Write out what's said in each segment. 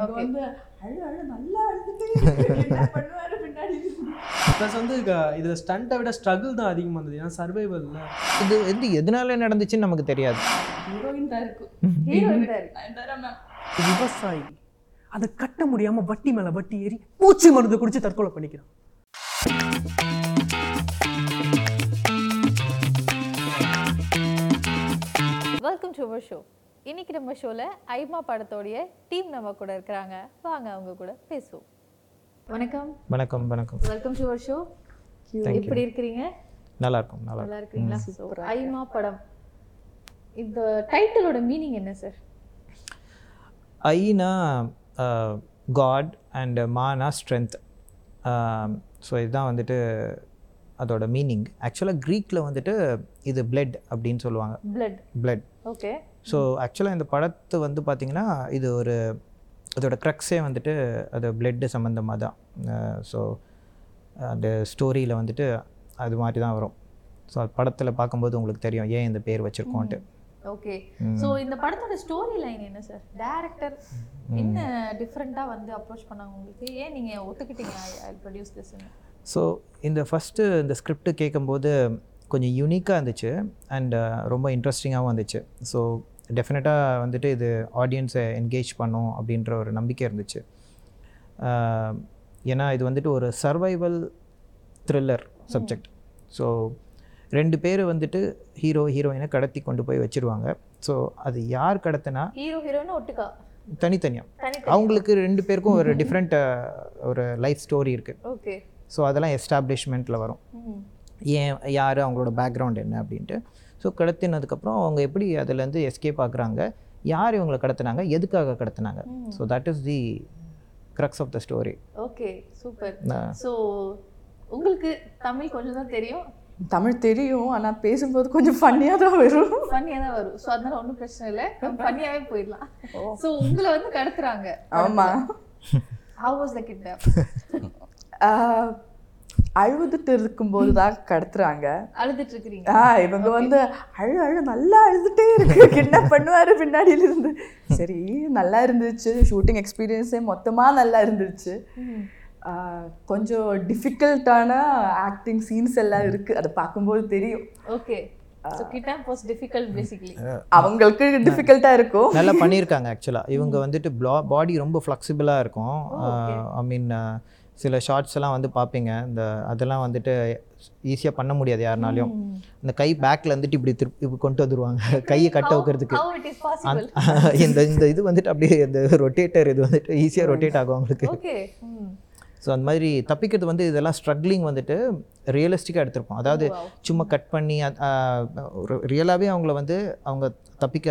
இங்க Okay. வந்து அழு அழு நல்லா அழுதுட்டு பின்னாடி? ப்ளஸ் வந்து இதுல ஸ்டண்ட்டை விட ஸ்ட்ரகிள் தான் அதிகமாக இருந்தது. ஏன்னா சர்வைவல்ல இது வந்து எதனால நடந்துச்சுன்னு நமக்கு தெரியாது. ஹீரோயின் தான் இருக்கும் ஹீரோயின் தான் இருக்கு. நயன்தாரா மேம் விவசாயி. அதை கட்ட முடியாம வட்டி மேல வட்டி ஏறி பூச்சி மருந்து குடிச்சு தற்கொலை பண்ணிக்கிறான். வெல்கம் டு அவர் ஷோ இன்னைக்கு நம்ம ஷோல ஐமா படத்தோடைய டீம் நம்ம கூட இருக்கிறாங்க. வாங்க அவங்க கூட பேசுவோம். வணக்கம். வணக்கம் வணக்கம். வெல்கம் டு ஷோ எப்படி இருக்கிறீங்க? நல்லா இருக்கும் நல்லா நல்லா இருக்கீங்களா So, ஐமா படம். இந்த டைட்டிலோட மீனிங் என்ன சார் ஐனா காட் அண்ட் மானா ஸ்ட்ரென்த் ஸோ இதுதான் வந்துட்டு அதோட மீனிங் ஆக்சுவலாக க்ரீக்கில் வந்துட்டு இது பிளட் அப்படின்னு சொல்லுவாங்க. பிளட் பிளட் ஓகே ஸோ ஆக்சுவலாக இந்த படத்து வந்து பார்த்திங்கன்னா இது ஒரு அதோட க்ரக்ஸே வந்துட்டு அது பிளட்டு சம்மந்தமாக தான். ஸோ அந்த ஸ்டோரியில் வந்துட்டு அது மாதிரி தான் வரும் ஸோ படத்தில் பார்க்கும்போது உங்களுக்கு தெரியும் ஏன் இந்த பேர் வச்சுருக்கோன்ட்டு. ஓகே ஸோ இந்த படத்தோட ஸ்டோரி லைன் என்ன சார் டேரக்டர் என்ன டிஃப்ரெண்ட்டாக வந்து அப்ரோச் பண்ணாங்க உங்களுக்கு? ஏன் நீங்கள் ஒத்துக்கிட்டீங்க ஐ ப்ரொடியூஸ் திஸ் ஸோ இந்த ஃபஸ்ட்டு இந்த ஸ்கிரிப்ட் கேட்கும்போது கொஞ்சம் யூனிக்காக இருந்துச்சு. அண்ட் ரொம்ப இன்ட்ரெஸ்டிங்காகவும் இருந்துச்சு. ஸோ டெஃபினட்டாக வந்துட்டு இது ஆடியன்ஸை என்கேஜ் பண்ணும் அப்படின்ற ஒரு நம்பிக்கை இருந்துச்சு. ஆஹ் ஏன்னா இது வந்துட்டு ஒரு சர்வைவல் த்ரில்லர் சப்ஜெக்ட் ஸோ ரெண்டு பேர் வந்துட்டு ஹீரோ ஹீரோயினை கடத்தி கொண்டு போய் வச்சிருவாங்க. ஸோ அது யார் கடத்தினா? ஹீரோ ஹீரோயின் ஒட்டுக்கா? தனித்தனியாக தனி அவங்களுக்கு ரெண்டு பேருக்கும் ஒரு டிஃப்ரெண்ட் ஒரு லைஃப் ஸ்டோரி இருக்குது ஓகே ஸோ அதெல்லாம் எஸ்டாப்ளிஷ்மெண்ட்டில் வரும். ஏன் யார் அவங்களோட பேக்ரவுண்ட் என்ன அப்படின்ட்டு. ஸோ கடத்தினதுக்கப்புறம் அவங்க எப்படி அதுலேருந்து எஸ்கேப் ஆகுறாங்க? யார் இவங்களை கடத்தினாங்க? எதுக்காக கடத்தினாங்க? So that is the crux of the story okay super. So உங்களுக்கு தமிழ் கொஞ்சம் தான் தெரியும்? தமிழ் தெரியும் ஆனா பேசும்போது கொஞ்சம் ஃபன்னியா தான் வரும். ஃபன்னியாக தான் வரும். ஸோ அதனால ஒன்றும் பிரச்சனை இல்லை. ஃபன்னியாகவே போயிடலாம். ஸோ உங்களை வந்து கடத்துறாங்க. ஆமா. ஹவ் வாஸ் த கிட்னாப் அழுதுட்டு இருக்கும்போது தான் கடத்துறாங்க. அழுதுட்டு இருக்கிறீங்க ஆ இவங்க வந்து அழு அழு நல்லா அழுதுட்டே இருக்கு. என்ன பண்ணுவாரு பின்னாடியில இருந்து சரி நல்லா இருந்துச்சு. ஷூட்டிங் எக்ஸ்பீரியன்ஸே மொத்தமா நல்லா இருந்துச்சு. கொஞ்சம் டிஃபிகல்ட்டான ஆக்டிங் சீன்ஸ் எல்லாம் இருக்கு. அதை பார்க்கும்போது தெரியும். ஓகே அவங்களுக்கு டிஃபிகல்ட்டா இருக்கும். நல்லா பண்ணியிருக்காங்க ஆக்சுவலாக இவங்க வந்துட்டு ப்ளா பாடி ரொம்ப ஃப்ளெக்சிபிளாக இருக்கும். ஐ மீன் சில ஷார்ட்ஸ் எல்லாம் வந்து பார்ப்பீங்க. இந்த அதெல்லாம் வந்துட்டு ஈஸியாக பண்ண முடியாது யாருனாலையும். இந்த கை பேக்கில் வந்துட்டு இப்படி திருப்பி இப்படி கொண்டு வந்துருவாங்க. கையை கட்ட வைக்கிறதுக்கு. இந்த இந்த இது வந்துட்டு அப்படியே இந்த ரொட்டேட்டர் இது வந்துட்டு ஈஸியாக ரொட்டேட் ஆகும் அவங்களுக்கு. ஸோ அந்த மாதிரி தப்பிக்கிறது வந்து இதெல்லாம் ஸ்ட்ரகிளிங் வந்துட்டு ரியலிஸ்டிக்காக எடுத்திருப்போம். அதாவது சும்மா கட் பண்ணி ரியலாகவே அவங்கள வந்து அவங்க தப்பிக்க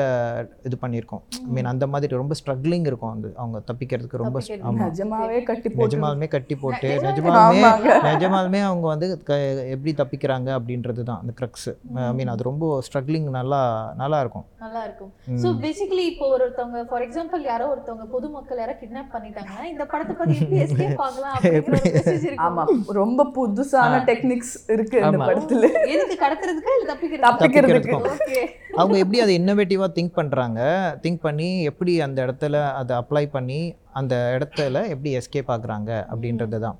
இது பண்ணியிருக்கோம். ஐ மீன் அந்த மாதிரி ரொம்ப ஸ்ட்ரகிளிங் இருக்கும் அந்த அவங்க தப்பிக்கிறதுக்கு ரொம்ப நிஜமாவே கட்டி போட்டு. நிஜமாலுமே கட்டி போட்டு நிஜமாலுமே. நிஜமாலுமே அவங்க வந்து க- எப்படி தப்பிக்கிறாங்க அப்படின்றது தான் அந்த க்ரக்ஸ் ஐ மீன் அது ரொம்ப ஸ்ட்ரகிளிங் நல்லா நல்லா இருக்கும். நல்லா இருக்கும். சோ பேசிக்கலி இப்போ ஒருத்தவங்க ஃபார் எக்ஸாம்பிள் யாரோ ஒருத்தவங்க பொதுமக்கள் யாரோ கிட்னாப் பண்ணிட்டாங்கன்னா இந்த படத்தை பத்தி எப்படி எஸ்கேப் ஆகலாம் ஆமா. ரொம்ப புதுசான டெக்னிக்ஸ் இருக்கு இந்த படத்துல. எதுக்கு? கடத்துறதுக்கு இல்ல தப்பிக்கிறதுக்கு? அவங்க எப்படி அதை இன்னோவேட்டிவாக திங்க் பண்ணுறாங்க திங்க் பண்ணி எப்படி அந்த இடத்துல அதை அப்ளை பண்ணி அந்த இடத்துல எப்படி எஸ்கேப் ஆகுறாங்க அப்படின்றது தான்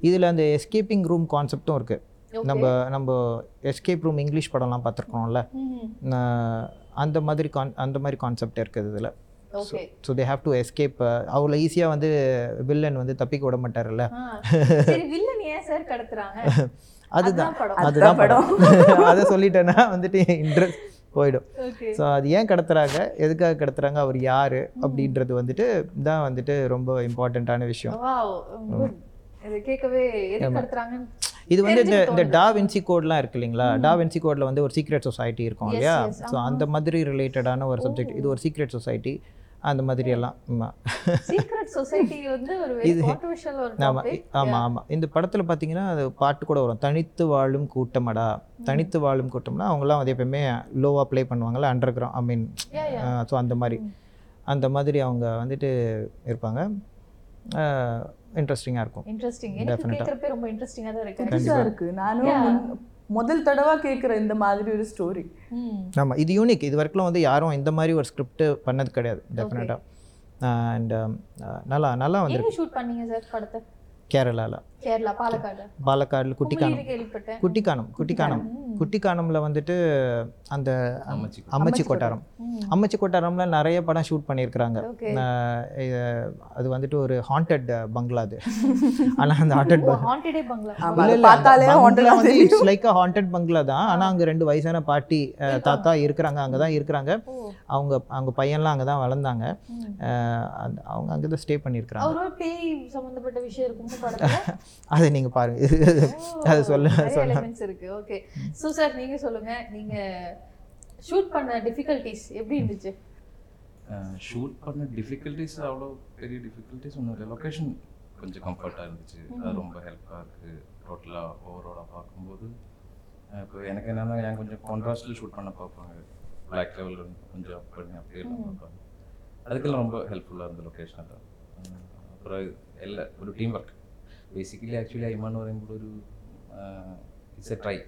இதில் அந்த எஸ்கேப்பிங் ரூம் கான்செப்டும் இருக்குது நம்ம நம்ம எஸ்கேப் ரூம் இங்கிலீஷ் படம்லாம் பார்த்துருக்கோம்ல. அந்த மாதிரி கான் அந்த மாதிரி கான்செப்ட் இருக்குது இதில். So they have to escape அவ்வளோ ஈஸியாக வந்து வில்லன் வந்து தப்பிக்க விட மாட்டார்ல சரி வில்லன் ஏன் சார் கடத்துறாங்க? அதுதான். அதுதான் படம். அதை சொல்லிட்டேன்னா வந்துட்டு இன்ட்ரெஸ்ட் போயிடும். ஸோ அது ஏன் கடத்துறாங்க? எதுக்காக கடத்துறாங்க? அவர் யார்? அப்படின்றது வந்துட்டு தான் வந்துட்டு ரொம்ப இம்பார்ட்டண்ட்டான விஷயம். இது வந்து இந்த இந்த டா வின்சி கோட்லாம் இருக்கு இல்லைங்களா? டா வின்சி கோடில் வந்து ஒரு சீக்ரெட் சொசைட்டி இருக்கும் இல்லையா? ஸோ அந்த மாதிரி ரிலேட்டடான ஒரு சப்ஜெக்ட் இது ஒரு சீக்ரெட் சொசைட்டி அந்த மாதிரி எல்லாம் ஆமாம் சீக்ரெட் சொசைட்டி வந்து ஒரு வெரி கான்ட்ரோவர்ஷியல் ஒரு ஆமாம் ஆமாம் ஆமாம் இந்த படத்தில் பார்த்தீங்கன்னா அது பாட்டு கூட வரும். தனித்து வாழும் கூட்டமடா. தனித்து வாழும் கூட்டம்னா அவங்களாம் வந்து எப்பயுமே லோவாக ப்ளே பண்ணுவாங்கல்ல underground I mean so அந்த மாதிரி. அந்த மாதிரி அவங்க வந்துட்டு இருப்பாங்க. இன்ட்ரெஸ்டிங்காக இருக்கும். இன்ட்ரெஸ்டிங் எனக்கு கேட்கறப்ப ரொம்ப இன்ட்ரெஸ்டிங்கா தான் இருக்கு. நானும் முதல் தடவை கேக்குறேன் இந்த மாதிரி ஒரு ஸ்டோரி ஆமாம் இது யூனிக் இது வரைக்கும் வந்து யாரும் இந்த மாதிரி ஒரு ஸ்கிரிப்ட் பண்ணது கிடையாது டெஃபினட்டாக அண்ட் நல்லா நல்லா வந்திருக்கு. எங்க ஷூட் பண்ணீங்க சார் படத்தை? கேரளாவில் கேரளா பாலக்காடு. பாலக்காடில் குட்டிக்கானம் குட்டிக்கானம் குட்டிக்கானம் குட்டிக்கானம்ல வந்துட்டு அந்த அம்மச்சி கொட்டாரம். அம்மச்சி கொட்டாரம்ல நிறைய படம் ஷூட் பண்ணியிருக்கிறாங்க. அது வந்துட்டு ஒரு ஹாண்டட் பங்களா அது. ஆனா அந்த ஹாண்டட் பங்களா. இட்ஸ் லைக் அ ஹாண்டட் பங்களா தான். ஆனா அங்க ரெண்டு வயசான பாட்டி தாத்தா இருக்கிறாங்க அங்க தான் இருக்கிறாங்க அவங்க அவங்க பையன்லாம் அங்க தான் வளர்ந்தாங்க அவங்க அங்கே தான் ஸ்டே பண்ணியிருக்கிறாங்க அதை நீங்க பாருங்க அது சொல்ல சொல்ல. எலிமெண்ட்ஸ் இருக்கு. ஓகே சோ சார் நீங்க சொல்லுங்க. நீங்க ஷூட் பண்ண டிஃபிகல்ட்டிஸ் எப்படி இருந்துச்சு? ஷூட் பண்ண டிஃபிகல்ட்டிஸ் அவ்வளோ பெரிய டிஃபிகல்ட்டிஸ் ஒன்றும் இல்லை. லொக்கேஷன் கொஞ்சம் கம்ஃபர்ட்டாக இருந்துச்சு. அது ரொம்ப ஹெல்ப்பாக இருக்குது டோட்டலாக ஓவராலாக பார்க்கும்போது இப்போ எனக்கு என்னன்னா நான் கொஞ்சம் கான்ட்ராஸ்டில் ஷூட் பண்ண பார்ப்பாங்க. பிளாக் லெவல் கொஞ்சம் அப் பண்ணி அப்படியே பார்ப்பாங்க. அதுக்கெல்லாம் ரொம்ப ஹெல்ப்ஃபுல்லாக இருந்த லொக்கேஷனில் அப்புறம் எல்லா ஒரு டீம் ஒர்க் பேசிக்கலி ஆக்சுவலி ஐமான் வரும்போது ஒரு இட்ஸ் எ ட்ரை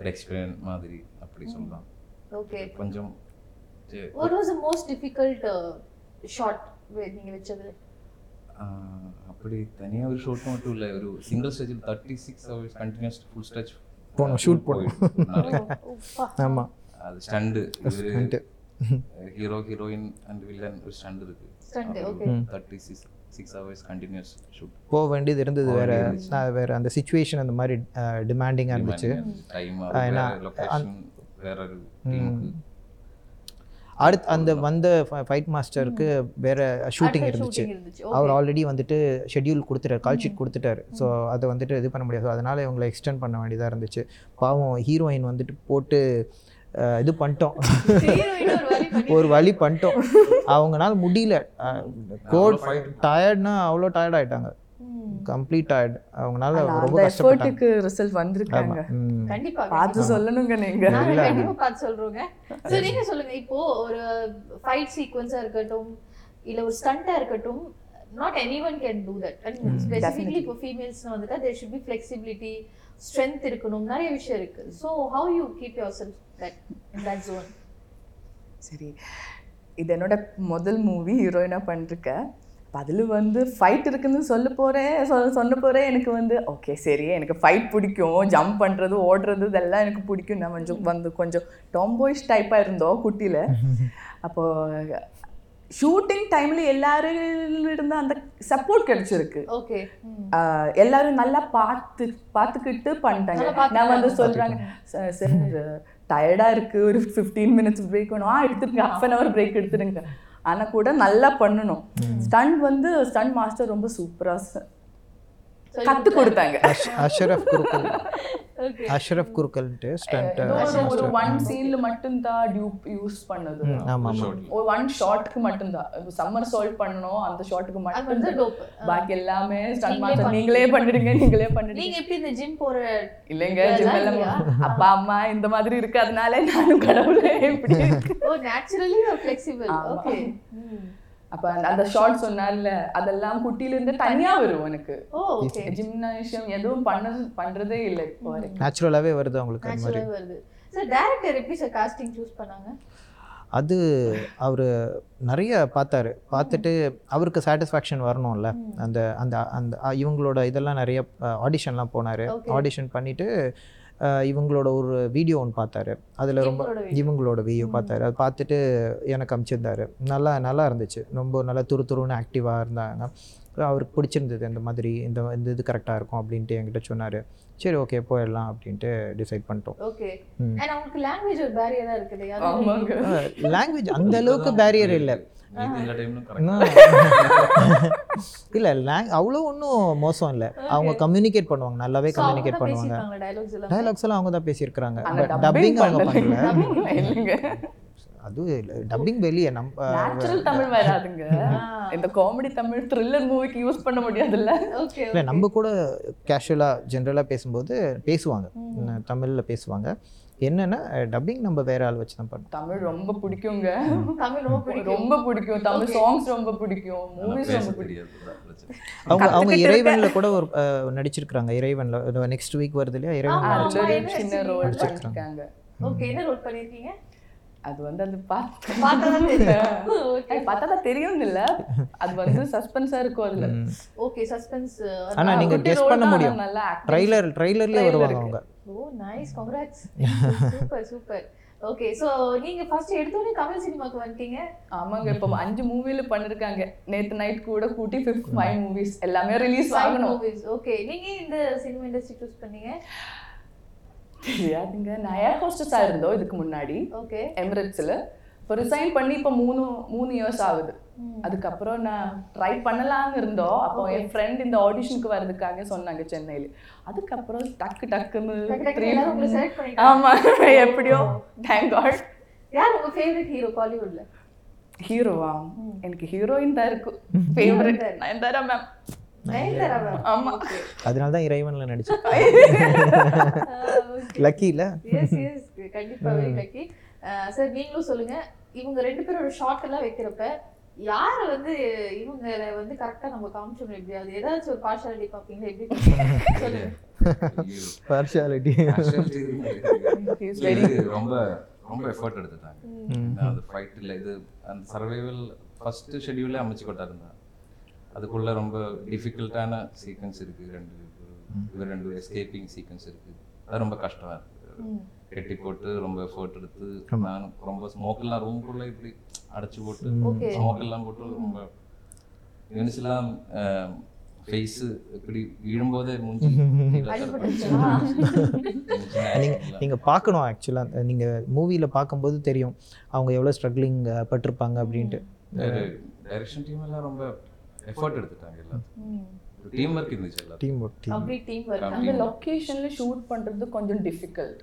ஒரு எக்ஸ்பீரியன்ஸ் மாதிரி அப்படி சொல்லலாம். ஓகே கொஞ்சம் what was the most difficult shot நீங்க வச்சது? ஆஹ் அப்படி தனியாக ஒரு ஷோட் மட்டும் இல்லை. ஒரு சிங்கிள் ஸ்டேஜில் thirty six hours continuous full stage போனோம், shoot போனோம். ஆமா. அது stunt Stunt. Hero heroine and villain ஒரு ஸ்டண்ட் இருக்கு. Stunt, okay. Thirty six hours continuous shoot போக வேண்டியது இருந்தது வேற. நான் வேற அந்த சுச்சுவேஷன் அந்த மாதிரி டிமாண்டிங்காக இருந்துச்சு. ஏன்னா, வேற அடுத்து அந்த வந்த ஃபைட் மாஸ்டருக்கு வேற ஷூட்டிங் இருந்துச்சு. அவர் ஆல்ரெடி வந்துட்டு ஷெட்யூல் கொடுத்துட்டாரு கால் ஷீட் கொடுத்துட்டாரு. ஸோ அதை வந்துட்டு இது பண்ண முடியாது. So, அதனால இவங்களை எக்ஸ்டெண்ட் பண்ண வேண்டியதாக இருந்துச்சு. பாவம் ஹீரோயின் வந்துட்டு போட்டு இது பண்ணிட்டோம். Heroine ஒரு வழி பண்ணிட்டோம். அவங்கனால முடியல. கோட் டயர்ட்னா அவ்வளோ டயர்ட் ஆயிட்டாங்க. கம்ப்ளீட் டயர்ட் அவங்கனால ரொம்ப கஷ்டப்பட்டாங்க. ரிசல்ட் வந்திருக்காங்க. கண்டிப்பா பார்த்து சொல்லணுங்க நீங்க. கண்டிப்பா பார்த்து சொல்றோங்க. சோ நீங்க சொல்லுங்க. இப்போ ஒரு ஃபைட் சீக்வன்ஸா இருக்கட்டும் இல்ல ஒரு ஸ்டண்டா இருக்கட்டும் not any one can do that and specifically இப்போ ஃபீமேல்ஸ் வந்துட்டா there should be flexibility strength இருக்கணும். நிறைய விஷயம் இருக்கு. So how you keep yourself that in that zone சரி. இது என்னோட முதல் மூவி ஹீரோயினாக பண்ணிருக்கேன் அதில் வந்து ஃபைட் இருக்குன்னு சொல்ல போகிறேன் சொல்ல சொன்ன போகிறேன் எனக்கு வந்து ஓகே சரி எனக்கு ஃபைட் பிடிக்கும். ஜம்ப் பண்ணுறது ஓடுறது இதெல்லாம் எனக்கு பிடிக்கும். நான் கொஞ்சம் வந்து கொஞ்சம் டாம்போய்ஸ் டைப்பாக இருந்தோம் குட்டியில். அப்போது ஷூட்டிங் டைமில் எல்லாரும் இருந்த அந்த சப்போர்ட் கிடைச்சிருக்கு. ஓகே எல்லாரும் நல்லா பார்த்து பார்த்துக்கிட்டு பண்ணிட்டாங்க. நான் வந்து சொல்றாங்க சார் சார் டயர்டா இருக்கு. ஒரு ஃபிஃப்டீன் மினிட்ஸ் பிரேக் வேணும். ஆ எடுத்துருங்க. ஹாஃப் அன் ஹவர் பிரேக் எடுத்துருங்க. ஆனா கூட நல்லா பண்ணணும். ஸ்டண்ட் வந்து ஸ்டண்ட் மாஸ்டர் ரொம்ப சூப்பரா கத்து கொடுத்தாங்க. அஷ்- அஷ்ரஃப் குருக்கல் அஷ்ரஃப் குருக்கல்ன்ட்டு ஸ்டண்ட் ஒரு ஒன் சீன்ல மட்டும்தான் டியூப் யூஸ் பண்ணது. ஆமாம் ஒரு ஒன் ஷாட்க்கு மட்டும்தான். சம்மர் சால்வ் பண்ணணும் அந்த ஷாட்டுக்கு அது மட்டும். பாக்கி எல்லாமே ஸ்டண்ட் நீங்களே மாஸ்டர் நீங்களே பண்ணிடுங்க நீங்களே பண்ணிடுங்க. நீங்க எப்படி இந்த ஜிம் போற இல்லைங்க ஜிம் எல்லாம் அப்பா அம்மா இந்த மாதிரி இருக்கு அதனால நானும் கடவுளே இப்படி. ஓ நேச்சுரலி ஃபிளெக்சிபிள் ஆமா. ஓகே அப்ப அந்த- ஷார்ட் சொன்னார்ல அதெல்லாம் குட்டியில இருந்து தனியா வரும் எனக்கு. ஓ ஓகே ஜிம்னாசியம் எதுவும் பண்ண பண்றதே இல்லை இப்போ வரைக்கும். நேச்சுரலாகவே வருது அவங்களுக்கு அந்த மாதிரி. வருது. சார் டைரக்டர் எப்படி சார் காஸ்டிங் சூஸ் பண்ணாங்க? அது அவர் நிறைய பார்த்தாரு. பார்த்துட்டு அவருக்கு சாட்டிஸ்ஃபேக்ஷன் வரணும்ல. அந்த அந்த அந்த இவங்களோட இதெல்லாம் நிறைய ஆடிஷன்லாம் போனார். Okay. ஆடிஷன் பண்ணிவிட்டு இவங்களோட ஒரு வீடியோ ஒன்று பார்த்தாரு. அதில் ரொம்ப இவங்களோட வீடியோ பார்த்தாரு. அது பார்த்துட்டு எனக்கு அனுப்பிச்சிருந்தாரு நல்லா நல்லா இருந்துச்சு. ரொம்ப நல்லா துரு துருன்னு ஆக்டிவாக இருந்தாங்க. அவருக்கு பிடிச்சிருந்தது இந்த மாதிரி இந்த இந்த இது கரெக்டாக இருக்கும் அப்படின்ட்டு என்கிட்ட சொன்னார். சரி ஓகே போயிடலாம் அப்படின்ட்டு டிசைட் பண்ணிட்டோம். ஓகே ம். அண்ட் அவங்களுக்கு லாங்குவேஜ் ஒரு பேரியரா இருக்குது யாரும் ஆமாங்க. லாங்குவேஜ் அந்த அளவுக்கு பேரியர் இல்லை. இல்லை லேங் அவ்வளோ ஒன்றும் மோசம் இல்லை. அவங்க கம்யூனிகேட் பண்ணுவாங்க நல்லாவே கம்யூனிகேட் பண்ணுவாங்க. டைலாக்ஸ் எல்லாம்? அவங்க தான் பேசியிருக்கிறாங்க. டப்பிங் அவங்க பண்ணல. இல்லை டப்பிங் வெளியே நம்ம நேச்சுரல் தமிழ் வராதுங்க இந்த காமெடி தமிழ் த்ரில்லர் மூவிக்கு யூஸ் பண்ண முடியாதுல்ல? ஓகே இல்லை நம்ம கூட கேஷுவலாக ஜென்ரலாக பேசும்போது பேசுவாங்க. தமிழில் பேசுவாங்க. என்னென்னா டப்பிங் நம்ம வேற ஆள் வச்சு தான் பண்ணோம் தமிழ் ரொம்ப பிடிக்குங்க. தமிழ் ரொம்ப பிடிக்கும். ரொம்ப பிடிக்கும். தமிழ் சாங்ஸ் ரொம்ப பிடிக்கும். மூவிஸ் ரொம்ப பிடிக்கும். அவங்க அவங்க இறைவன்ல கூட ஒரு அஹ், நடிச்சிருக்கிறாங்க. இறைவன்ல நெக்ஸ்ட் வீக் வருது இல்லையா? இறைவன் நடிச்சிருக்காங்க? ஓகே என்ன ரோல் பண்ணிருக்கீங்க? அது வந்து அது பார்த்து பார்த்தா தான் தெரியும் இல்ல. அது வந்து சஸ்பென்ஸா இருக்கும் அதுல. ஓகே சஸ்பென்ஸ் குட்டி கெஸ் role பண்ண முடியும். ஆனா. ட்ரைலர் ட்ரைலர்லேயே Trailer வருவாங்க. அவங்க. ஓ nice congrats super super okay so நீங்க ஃபர்ஸ்ட் எடுத்தோடனே தமிழ் சினிமாக்கு வந்துட்டீங்க. ஆமாங்க இப்போ அஞ்சு மூவில பண்ணிருக்காங்க. நேத்து நைட் கூட கூட்டி ஃபிஃப்த் ஃபைவ் மூவிஸ் எல்லாமே ரிலீஸ் ஆகணும். மூவிஸ் ஓகே நீங்க இந்த சினிமா இண்டஸ்ட்ரி சூஸ் பண்ணீங்க? தெரியாதுங்க நான் ஏர் ஹோஸ்டஸா இருந்தோம் இதுக்கு முன்னாடி? ஓகே எமிரேட்ஸ்ல இப்போ ரிசைன் பண்ணி இப்போ மூணு மூணு இயர்ஸ் ஆகுது. அதுக்கப்புறம் நான் ட்ரை பண்ணலாம்னு இருந்தோம் அப்போ என் ஃப்ரெண்ட் இந்த ஆடிஷனுக்கு வர்றதுக்காக சொன்னாங்க சென்னையில. அதுக்கப்புறம் டக்கு டக்குன்னு டக்கு டக்குன்னு three- எல்லாரும் உங்களை select பண்ணிட்டாங்க. ஆமா எப்படியோ தேங்க் காட் யார் உங்க ஃபேவரட் ஹீரோ ஹீரோவா எனக்கு ஹீரோயின் தான் இருக்கும் ஃபேவரட் நயன்தாரா மேம் அதனால தான் இறைவனில் நடிச்சேன். லக்கி இல்லை? எஸ் எஸ் கண்டிப்பா வெரி லக்கி சார் நீங்களும் சொல்லுங்க. இவங்க ரெண்டு பேரோட ஷார்ட் எல்லாம் வைக்கிறப்ப யார வந்து இவங்க வந்து கரெக்டா நம்ம காமிச்சோம் எப்படியாவது ஏதாச்சும் ஒரு பார்ஷாலிட்டி பாப்பீங்களா எப்படி இது ரொம்ப ரொம்ப எஃபர்ட் எடுத்துட்டாங்க. அந்த ஃபைட் இல்லை இது அந்த சர்வைவல் ஃபர்ஸ்ட் ஷெட்யூலே அமைச்சு கொண்டாருந்தா அதுக்குள்ள ரொம்ப டிஃபிகல்ட்டான சீக்வன்ஸ் இருக்கு. ரெண்டு இவர் ரெண்டு எஸ்கேப்பிங் சீக்வன்ஸ் இருக்கு. அது ரொம்ப கஷ்டமா இருக்கு. கெட்டி போட்டு ரொம்ப எஃபர்ட் எடுத்து நானும் ரொம்ப ஸ்மோக்கெல்லாம் ரூம்குள்ள இப்படி அடைச்சு போட்டு. ஸ்மோக்கெல்லாம் போட்டு ரொம்ப யூனிஸ்லாம் ஃபேஸ் இப்படி விழும்போதே மூஞ்சி நீங்கள் பார்க்கணும் ஆக்சுவலாக நீங்கள் மூவியில் பார்க்கும்போது தெரியும். அவங்க எவ்வளோ ஸ்ட்ரகிளிங் பட்டிருப்பாங்க அப்படின்ட்டு. டைரக்ஷன் டீம் எல்லாம் ரொம்ப எஃபர்ட் எடுத்துட்டாங்க எல்லாம் டீம் ஒர்க் இருந்துச்சு எல்லாம் team work complete team work அந்த லொகேஷன்ல ஷூட் பண்றது கொஞ்சம் டிஃபிகல்ட்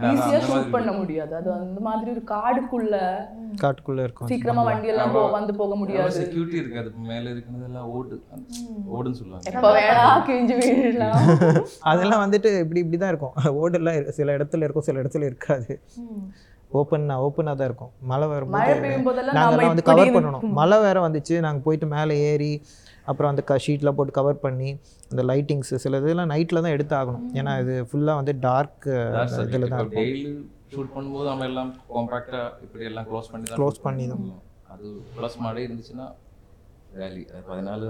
ஈஸியா ஷூட் பண்ண முடியாது. அது அந்த மாதிரி ஒரு காடுக்குள்ள காட்டுக்குள்ளே இருக்கும். சீக்கிரமா வண்டி எல்லாம் வந்து போக முடியாது. செக்யூரிட்டி இருக்கு அது மேல இருக்கிறதெல்லாம் ஓடு. ஓடுன்னு சொல்லுவாங்க. எப்ப வேணா கிழிஞ்சு வீழலாம். அதெல்லாம் வந்துட்டு இப்படி இப்படி தான் இருக்கும். ஓடெல்லாம் இரு- சில இடத்துல இருக்கும் சில இடத்துல இருக்காது. ஓப்பன் ஓப்பனாக தான் இருக்கும். மழை வரும்போது பெய்யும் போதெல்லாம் நாங்கள் நாம வந்து கவர் பண்ணணும். மழை வேற வந்துச்சு. நாங்கள் போயிட்டு மேலே ஏறி அப்புறம் அந்த க ஷீட்லாம் போட்டு கவர் பண்ணி அந்த லைட்டிங்ஸ் சில இதெல்லாம் நைட்டில் தான் எடுத்து ஆகணும். ஏன்னா இது ஃபுல்லாக வந்து டார்க் இதில் தான் இருக்கும். ஷூட் பண்ணும்போது நம்ம எல்லாம் காம்பாக்டா இப்படி எல்லாம் க்ளோஸ் பண்ணி தான் Close shoot பண்ணி தான். அது ப்ளஸ் மழை இருந்துச்சுன்னா வேலி பதினாலு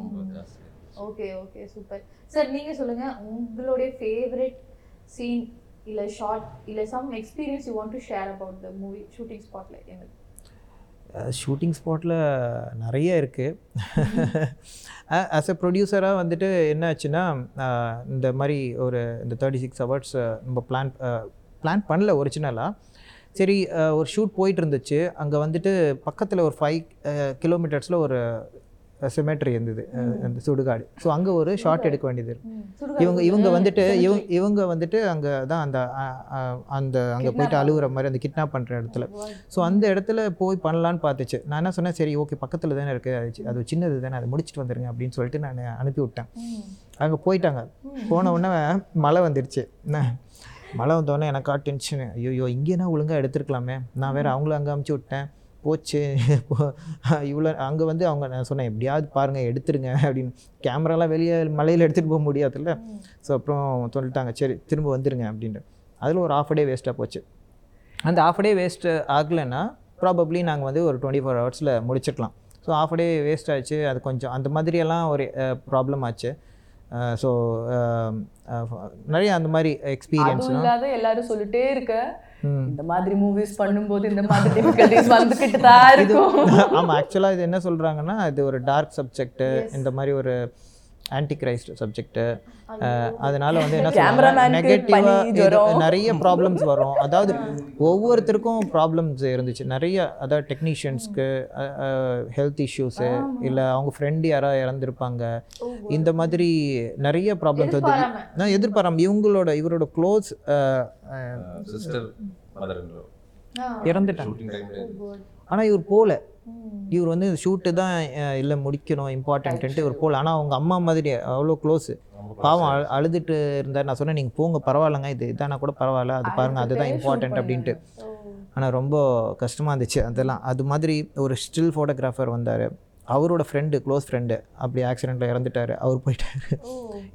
ரொம்ப ஜாஸ்தி ஓகே ஓகே சூப்பர் சார் நீங்க சொல்லுங்க உங்களுடைய ஃபேவரட் சீன் இல்ல ஷார்ட் இல்ல some experience you want to share about the movie shooting ஸ்பாட்ல எனக்கு ஷூட்டிங் ஸ்பாட்டில் நிறைய இருக்குது ஆஸ் எ ப்ரொடியூசராக வந்துட்டு என்ன ஆச்சுன்னா இந்த மாதிரி ஒரு இந்த தேர்ட்டி சிக்ஸ் ஹவர்ஸ் நம்ம பிளான் பிளான் பண்ணல ஒரிஜினலாக சரி ஒரு ஷூட் போயிட்டு இருந்துச்சு. அங்கே வந்துட்டு பக்கத்தில் ஒரு ஃபைவ் கிலோமீட்டர்ஸில் ஒரு சிமெட்ரி இருந்தது. அந்த சுடுகாடு. ஸோ அங்கே ஒரு ஷார்ட் எடுக்க வேண்டியது இருக்கு. இவங்க இவங்க வந்துட்டு இவங்க இவங்க வந்துட்டு அங்கே தான் அந்த அந்த அங்கே போயிட்டு அழுகுற மாதிரி அந்த கிட்னாப் பண்ணுற இடத்துல. ஸோ அந்த இடத்துல போய் பண்ணலான்னு பார்த்துச்சு. நான் என்ன சொன்னேன் சரி ஓகே பக்கத்தில் தானே இருக்குது அது அது சின்னது தானே அதை முடிச்சுட்டு வந்துருங்க அப்படின்னு சொல்லிட்டு நான் அனுப்பி விட்டேன். அங்கே போயிட்டாங்க. போன உடனே மழை வந்துருச்சு. என்ன மழை வந்தோடனே எனக்கு டென்ஷன் ஐயோ இங்கேனா ஒழுங்காக எடுத்துருக்கலாமே. நான் வேறு அவங்கள அங்கே அமுச்சு விட்டேன். போச்சு. இவ்வளோ அங்கே வந்து அவங்க நான் சொன்னேன் எப்படியாவது பாருங்கள் எடுத்துருங்க அப்படின்னு. கேமராலாம் வெளியே மலையில் எடுத்துகிட்டு போக முடியாதுல்ல. ஸோ அப்புறம் சொல்லிட்டாங்க சரி திரும்ப வந்துருங்க அப்படின்ட்டு. அதில் ஒரு ஆஃப் டே வேஸ்ட்டாக போச்சு. அந்த ஆஃப் டே வேஸ்ட் ஆகலைன்னா ப்ராபப்ளி நாங்கள் வந்து ஒரு டுவெண்ட்டி ஃபோர் ஹவர்ஸில் முடிச்சிருக்கலாம். ஸோ ஆஃப் டே வேஸ்ட் ஆச்சு. அது கொஞ்சம் அந்த மாதிரியெல்லாம் ஒரு ப்ராப்ளம் ஆச்சு. ஸோ நிறைய அந்த மாதிரி அதுவும் எக்ஸ்பீரியன்ஸ்லாம் இல்லாத எல்லாரும் சொல்லிட்டே இருக்க. இந்த மாதிரி மூவிஸ் பண்ணும்போது இந்த மாதிரி டிஃபிகல்டிஸ் வந்துகிட்டு தான் இருக்கும். ஆமாம் ஆக்சுவலாக இது என்ன சொல்கிறாங்கன்னா இது ஒரு டார்க் சப்ஜெக்ட்டு இந்த மாதிரி ஒரு ஆன்டி கிரைஸ்ட் சப்ஜெக்ட்டு அதனால வந்து என்ன பனி, நெகட்டிவாக. நிறைய ப்ராப்ளம்ஸ் வரும். அதாவது ஒவ்வொருத்தருக்கும் ப்ராப்ளம்ஸ் இருந்துச்சு. நிறைய அதாவது டெக்னீஷியன்ஸ்க்கு ஹெல்த் இஷ்யூஸு இல்லை அவங்க ஃப்ரெண்டு யாராவது இறந்துருப்பாங்க. இந்த மாதிரி நிறைய ப்ராப்ளம்ஸ் வந்து. நான் எதிர்பாராம இவங்களோட இவரோட க்ளோஸ் சிஸ்டர் மதர் இறந்துட்டாங்க. ஷூட்டிங் டைம்ல ஆனால் இவர் போகல இவர் வந்து ஷூட்டு தான் இல்லை முடிக்கணும் இம்பார்ட்டன்ட்டு இவர் போகல ஆனால் அவங்க அம்மா மாதிரி அவ்வளோ க்ளோஸு பாவம் அழு அழுதுட்டு இருந்தார். நான் சொன்னேன் நீங்கள் போங்க பரவாயில்லைங்க. இது இதானா கூட பரவாயில்ல. அது பாருங்கள் அதுதான் இம்பார்ட்டன்ட் அப்படின்ட்டு. ஆனால் ரொம்ப கஷ்டமாக இருந்துச்சு அதெல்லாம். அது மாதிரி ஒரு ஸ்டில் ஃபோட்டோகிராஃபர் வந்தார். அவரோட ஃப்ரெண்டு க்ளோஸ் ஃப்ரெண்டு அப்படி ஆக்சிடெண்ட்டில் இறந்துட்டார். அவர் போயிட்டார்.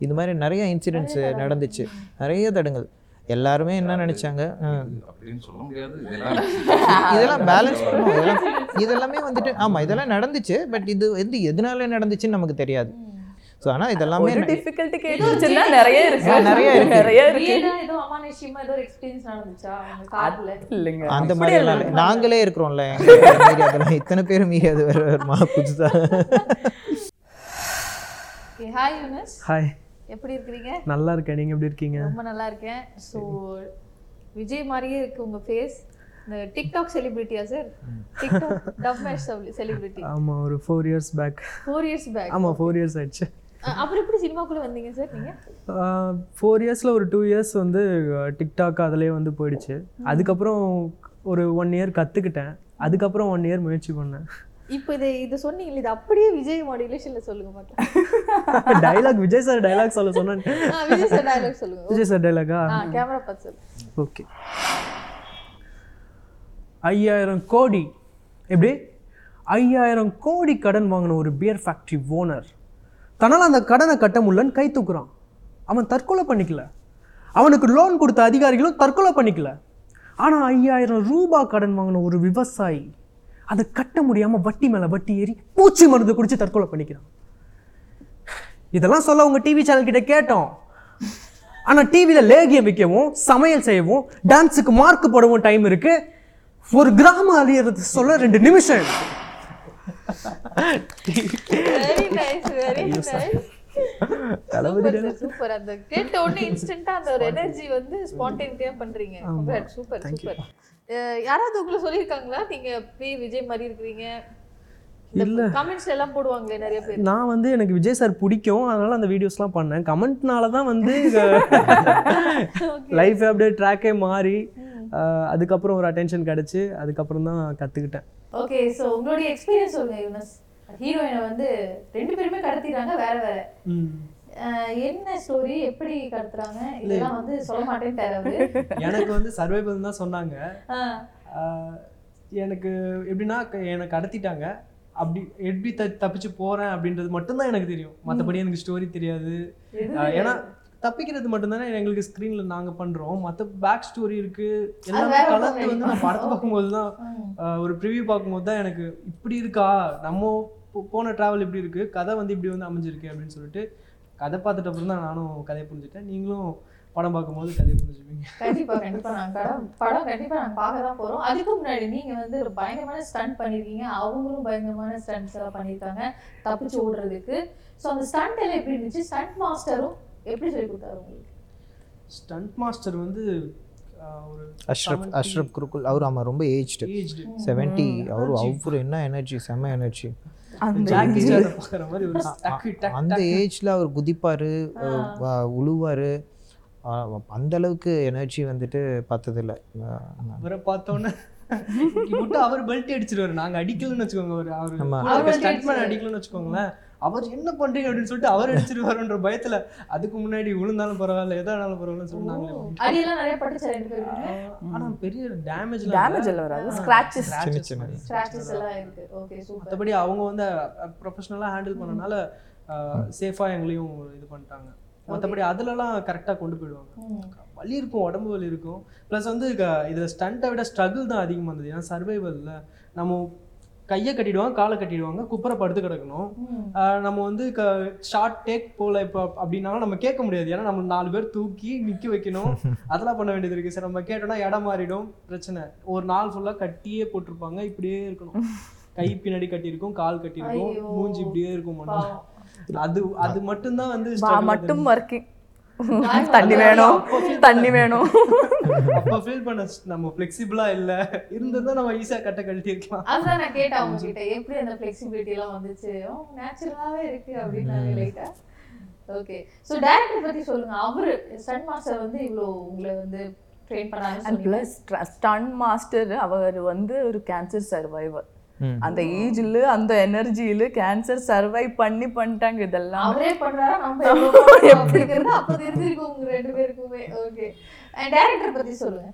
இந்த மாதிரி நிறைய இன்சிடென்ட்ஸ் நடந்துச்சு. நிறைய தடங்கள். எல்லாருமே என்ன நினைச்சாங்க? இதெல்லாம் இதெல்லாம் பேலன்ஸ் பண்ணும். இதெல்லாம் இதெல்லாமே வந்துட்டு ஆமா இதெல்லாம் நடந்துச்சு. பட் இது வந்து எதனால நடந்துச்சுன்னு நமக்கு தெரியாது. ஸோ ஆனால் இதெல்லாமே ஒரு டிஃபிகல்ட்டி கேட்டு வச்சிருந்தா நிறைய இருக்கு. நிறைய இருக்கு. நிறைய இருக்கு. இல்லைங்க. அந்த மாதிரி எல்லாம். நாங்களே இருக்கிறோம்ல அதெல்லாம் இத்தனை பேர் மீறி அது வேற வருமா புதுசா ஹாய் யூனஸ் ஹாய் எப்படி இருக்கிறீங்க? நல்லா இருக்கேன். நீங்கள் எப்படி இருக்கீங்க? ரொம்ப நல்லா இருக்கேன். ஸோ விஜய் மாதிரியே இருக்கு உங்க ஃபேஸ் இந்த டிக்டாக் செலிபிரிட்டியா சார் டிக்டாக் டப் மேட்ச் செலிபிரிட்டி ஆமாம் ஒரு four years back four years back ஆமாம் ஃபோர் இயர்ஸ் ஆயிடுச்சு. அப்புறம் எப்படி சினிமாக்குள்ள வந்தீங்க சார் நீங்க? ஃபோர் இயர்ஸில் ஒரு டூ இயர்ஸ் வந்து டிக்டாக் அதிலே வந்து போயிடுச்சு. அதுக்கப்புறம் ஒரு ஒன் இயர் கற்றுக்கிட்டேன் அதுக்கப்புறம் ஒன் இயர் முயற்சி பண்ணேன். இப்போ இது இது சொன்னீங்களே இது அப்படியே விஜய் மாடுலேஷன்ல சொல்லுங்க மாட்டேன் டைலாக் விஜய் சார் டைலாக் சொல்ல சொன்னேன். விஜய் சார் டயலாக் சொல்லுங்க. விஜய் சார் டைலாகா ஆ? கேமரா பார்த்து சொல்லுங்க. ஓகே. ஐயாயிரம் கோடி. எப்படி? ஐயாயிரம் கோடி கடன் வாங்கின ஒரு பியர் ஃபேக்ட்ரி ஓனர் தன்னால் அந்த கடனை கட்ட முடியலன்னு கை தூக்குறான். அவன் தற்கொலை பண்ணிக்கல. அவனுக்கு லோன் கொடுத்த அதிகாரிகளும் தற்கொலை பண்ணிக்கல. ஆனால் ஐயாயிரம் ரூபாய் கடன் வாங்கின ஒரு விவசாயி அதை கட்ட முடியாமல் வட்டி மேலே வட்டி ஏறி பூச்சி மருந்து குடிச்சு தற்கொலை பண்ணிக்கிறான். இதெல்லாம் சொல்ல உங்க டிவி சேனல் கிட்ட கேட்டோம். ஆனா டிவியில லேகியம் விற்கவும் சமையல் செய்யவும் டான்ஸுக்கு மார்க் போடவும் டைம் இருக்கு. ஒரு கிராமம் அழியறது சொல்ல ரெண்டு நிமிஷம் இருக்கு. சூப்பர் அந்த கேட்ட உடனே இன்ஸ்டன்ட்டா அந்த ஒரு எனர்ஜி வந்து ஸ்பான்டேனிட்டியா பண்றீங்க. சூப்பர் சூப்பர் யாராவது உங்களை சொல்லியிருக்காங்களா? நீங்க ப்ரீ விஜய் மாதிரி இருக்கிறீங்க? இல்ல. எல்லாம் போடுவாங்களே நிறைய பேர். நான் வந்து எனக்கு விஜய் சார் பிடிக்கும். அதனால அந்த வீடியோஸ்லாம் பண்ணேன். கமெண்ட்னால தான் வந்து லைஃப் அப்படியே ட்ராக்கே மாறி அதுக்கப்புறம் ஒரு அட்டென்ஷன் கிடச்சி அதுக்கப்புறம் தான் கற்றுக்கிட்டேன் ஓகே சோ உங்களுடைய எக்ஸ்பீரியன்ஸ் சொல்லுங்க யூனஸ் ஹீரோயினை வந்து ரெண்டு பேருமே கடத்திட்டாங்க வேற வேற. என்ன ஸ்டோரி எப்படி கடத்துறாங்க இதெல்லாம் வந்து சொல்ல அவரு. எனக்கு வந்து சர்வைவல் தான் சொன்னாங்க. எனக்கு எப்படின்னா க- என்னை கடத்திட்டாங்க. அப்படி எப்படி த தப்பிச்சு போறேன் அப்படின்றது மட்டும்தான் எனக்கு தெரியும். மற்றபடி எனக்கு ஸ்டோரி தெரியாது. ஏன்னா தப்பிக்கிறது மட்டும்தானே எங்களுக்கு ஸ்க்ரீன்ல நாங்க பண்றோம். மற்ற பேக் ஸ்டோரி இருக்கு. எல்லாமே கலந்து வந்து நான் படத்தை பார்க்கும்போது தான் ஒரு ப்ரிவியூ பார்க்கும்போது தான் எனக்கு இப்படி இருக்கா? நம்ம போன டிராவல் இப்படி இருக்கு. கதை வந்து இப்படி வந்து அமைஞ்சிருக்கு அப்படின்னு சொல்லிட்டு கதை பார்த்துட்ட அப்புறம் தான் நானும் கதையை புரிஞ்சுட்டேன் நீங்களும் படம் பார்க்கும்போது கதையை புரிஞ்சுப்பீங்க. கண்டிப்பா கண்டிப்பா. நாங்க படம் படம் கண்டிப்பா நாங்க பார்க்க தான் போறோம். அதுக்கு முன்னாடி நீங்க வந்து ஒரு பயங்கரமான ஸ்டண்ட் பண்ணிருக்கீங்க. அவங்களும் பயங்கரமான ஸ்டண்ட்ஸ் எல்லாம் பண்ணிருக்காங்க தப்பிச்சு ஓடுறதுக்கு. சோ அந்த ஸ்டண்ட் எல்லாம் எப்படி இருந்துச்சு? ஸ்டண்ட் மாஸ்டரும் எப்படி சொல்லி கொடுத்தாரு உங்களுக்கு? ஸ்டண்ட் மாஸ்டர் வந்து ஒரு அஷ்ரப் அஷ்ரப் குருக்குல் அவர் ஆமாம் ரொம்ப ஏஜ்டு ஏஜ்டு செவன்ட்டி அவர் அவர் என்ன எனர்ஜி செம்ம எனர்ஜி அந்த ஏஜ்ல அவர் குதிப்பாரு உழுவாரு. அந்த அளவுக்கு எனர்ஜி வந்துட்டு பார்த்ததில்ல. அவரை பார்த்தோன்னே அவர் பெல்ட் அடிச்சிருவாரு. நாங்க அடிக்கலன்னு வச்சுக்கோங்க. அவர். அவர் அடிக்கலன்னு வச்சுக்கோங்களேன். அவர் என்ன பண்றீங்க அப்படின்னு சொல்லிட்டு அவர் அடிச்சிருவாருன்ற பயத்துல அதுக்கு முன்னாடி விழுந்தாலும் பரவாயில்ல எதானாலும் ரெண்டு பேருக்குமே? ஆனா பெரிய டேமேஜ் டேமேஜ் எல்லாம் வராது. ஸ்கிராச்சஸ் ஸ்கிராச்சஸ் எல்லாம் இருக்கு. ஓகே சூப்பர் மற்றபடி அவங்க வந்து ப்ரொஃபஷனலாக ஹேண்டில் பண்ணனால சேஃபா எங்களையும் இது பண்ணிட்டாங்க. மற்றபடி அதுலலாம் கரெக்டாக கொண்டு போயிடுவாங்க. வலி இருக்கும் உடம்பு வலி இருக்கும். ப்ளஸ் வந்து இதுல ஸ்டண்ட்டை விட ஸ்ட்ரகிள் தான் அதிகமாக இருந்தது. ஏன்னா சர்வைவலில் நம்ம கையை கட்டிடுவாங்க காலை கட்டிடுவாங்க குப்புற படுத்து கிடக்கணும். ஆஹ் நம்ம வந்து க ஷார்ட் டேக் போல இப்போ அப்படின்னாலும் நம்ம கேட்க முடியாது. ஏன்னா நம்ம நாலு பேர் தூக்கி நிற்க வைக்கணும். அதெல்லாம் பண்ண வேண்டியது இருக்கு. சார் நம்ம கேட்டோம்னா இடம் மாறிடும். பிரச்சனை. ஒரு நாள் ஃபுல்லாக கட்டியே போட்டிருப்பாங்க. இப்படியே இருக்கணும். கை பின்னாடி கட்டியிருக்கும் கால் கட்டியிருக்கும். மூஞ்சி இப்படியே இருக்கும் மட்டும் அது அது மட்டும்தான் வந்து மட்டும். ஒர்க்கிங் தண்ணி வேணும். தண்ணி வேணும். அப்ப ஃபீல் பண்ண நம்ம ஃப்ளெக்சிபிளா இல்ல. இருந்திருந்தா நம்ம ஈஸியா கட்ட கழட்டி இருக்கலாம் அதுதான் நான் கேட்டேன் அவங்க கிட்ட எப்படி அந்த ஃபிளெக்சிபிலிட்டி எல்லாம் வந்துச்சு? நேச்சுரலாவே இருக்கு அப்படின்னாங்க லைட்டா ஓகே சோ டைரக்டர் பத்தி சொல்லுங்க. அவரு ஸ்டன் மாஸ்டர் வந்து இவ்ளோ உங்களை வந்து ட்ரெயின் பண்ணாங்க அண்ட். ப்ளஸ் ஸ்டன் மாஸ்டர் அவர் வந்து ஒரு கேன்சர் சர்வைவர். அந்த ஏஜ்ல அந்த எனர்ஜியில கேன்சர் சர்வை பண்ணி பண்ணிட்டாங்க இதெல்லாம். அவரே பண்றாரா? நம்ம அப்படிங்கறது அப்ப தெரிஞ்சிருக்கும் உங்க ரெண்டு பேருக்குமே. ஓகே அண்ட் டைரக்டர் பத்தி சொல்லுங்க.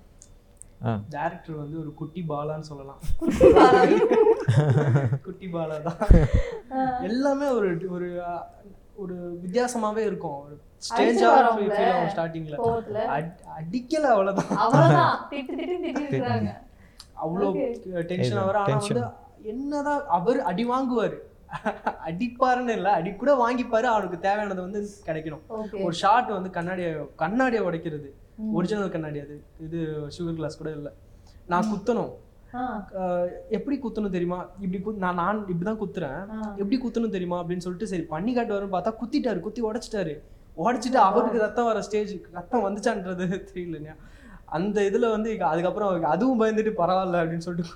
டேரக்டர் வந்து ஒரு குட்டி பாலான்னு சொல்லலாம். குட்டி பாலா? தான். எல்லாமே ஒரு ஒரு ஒரு வித்தியாசமாவே இருக்கும். ஸ்டேஜா வரவங்கள. ஃபீல் ஆகும் ஸ்டார்டிங்ல அடிக்கல அவ்வளவுதான். அவ்வளவுதான். அவ்வளோ டென்ஷன் ஆகிற ஆனா tension. வந்து என்னதான் அவர் அடி வாங்குவாரு. அடிப்பாருன்னு இல்லை அடி கூட வாங்கிப்பாரு. அவனுக்கு தேவையானது வந்து கிடைக்கணும். ஒரு ஷாட் வந்து கண்ணாடியை கண்ணாடியை உடைக்கிறது. ஒரிஜினல் கண்ணாடி அது. இது சுகர் கிளாஸ் கூட இல்லை. நான் குத்தணும். எப்படி குத்தணும் தெரியுமா? இப்படி நான் நான் இப்படிதான் குத்துறேன். எப்படி குத்தணும் தெரியுமா? அப்படின்னு சொல்லிட்டு சரி பண்ணி காட்டு வரும்னு பார்த்தா குத்திட்டாரு. குத்தி உடைச்சிட்டாரு. உடைச்சிட்டு அவருக்கு ரத்தம் வர ஸ்டேஜ் ரத்தம் வந்துச்சான்றது தெரியல அந்த இதுல வந்து அதுக்கப்புறம் அதுவும் பயந்துட்டு பரவாயில்ல அப்படின்னு சொல்லிட்டு